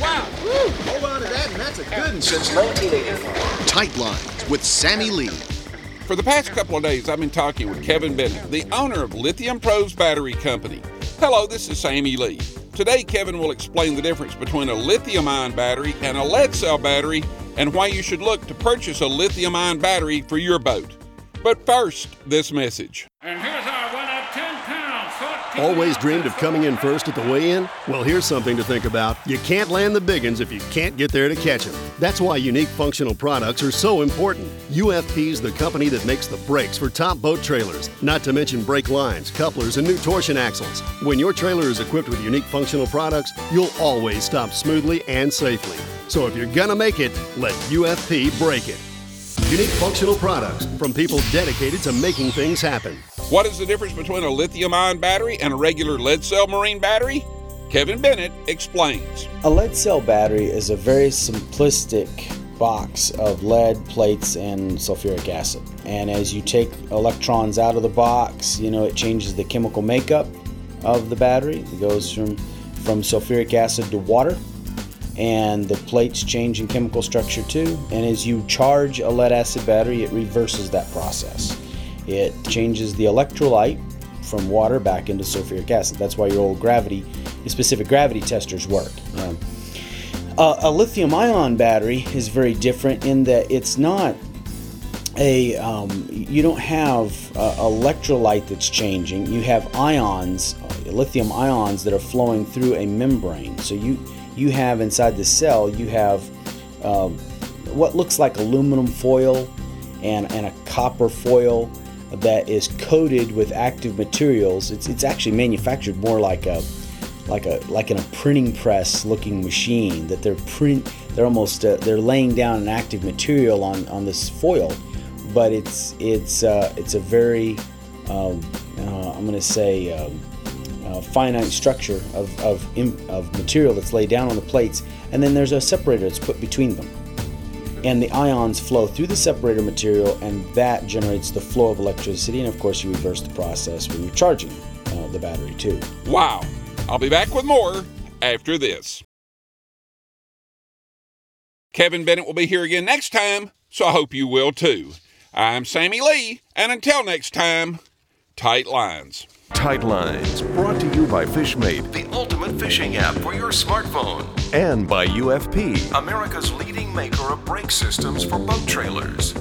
Wow. Hold on to that, and that's a good one. Since 1984. Tight Lines with Sammy Lee. For the past couple of days, I've been talking with Kevin Bennett, the owner of Lithium Pros Battery Company. Hello, this is Sammy Lee. Today, Kevin will explain the difference between a lithium ion battery and a lead cell battery and why you should look to purchase a lithium ion battery for your boat. But first, this message. Always dreamed of coming in first at the weigh in? Well, here's something to think about. You can't land the big uns if you can't get there to catch them. That's why unique functional products are so important. UFP's the company that makes the brakes for top boat trailers, not to mention brake lines, couplers, and new torsion axles. When your trailer is equipped with unique functional products, you'll always stop smoothly and safely. So if you're gonna make it, let UFP break it. Unique functional products from people dedicated to making things happen. What is the difference between a lithium ion battery and a regular lead cell marine battery? Kevin Bennett explains. A lead cell battery is a very simplistic box of lead plates and sulfuric acid. And as you take electrons out of the box, you know, it changes the chemical makeup of the battery. It goes from from sulfuric acid to water and the plates change in chemical structure too. And as you charge a lead acid battery, it reverses that process. It changes the electrolyte from water back into sulfuric acid. That's why your old gravity, your specific gravity testers work. Um, uh, a lithium ion battery is very different in that it's not a um, you don't have uh, electrolyte that's changing you have ions uh, lithium ions that are flowing through a membrane so you you have inside the cell you have um, what looks like aluminum foil and, and a copper foil that is coated with active materials. It's, it's actually manufactured more like a like a like in a printing press looking machine that they're print they're almost uh, they're laying down an active material on on this foil. But it's it's uh, it's a very um, uh, I'm going to say um, uh, finite structure of of, of material that's laid down on the plates, and then there's a separator that's put between them, and the ions flow through the separator material, and that generates the flow of electricity, and of course you reverse the process when you're charging uh, the battery too. Wow. I'll be back with more after this. Kevin Bennett will be here again next time, so I hope you will too. I'm Sammy Lee, and until next time, tight lines. Tight Lines, brought to you by FishMate The ultimate fishing app for your smartphone. and by UFP. America's leading maker of brake systems for boat trailers.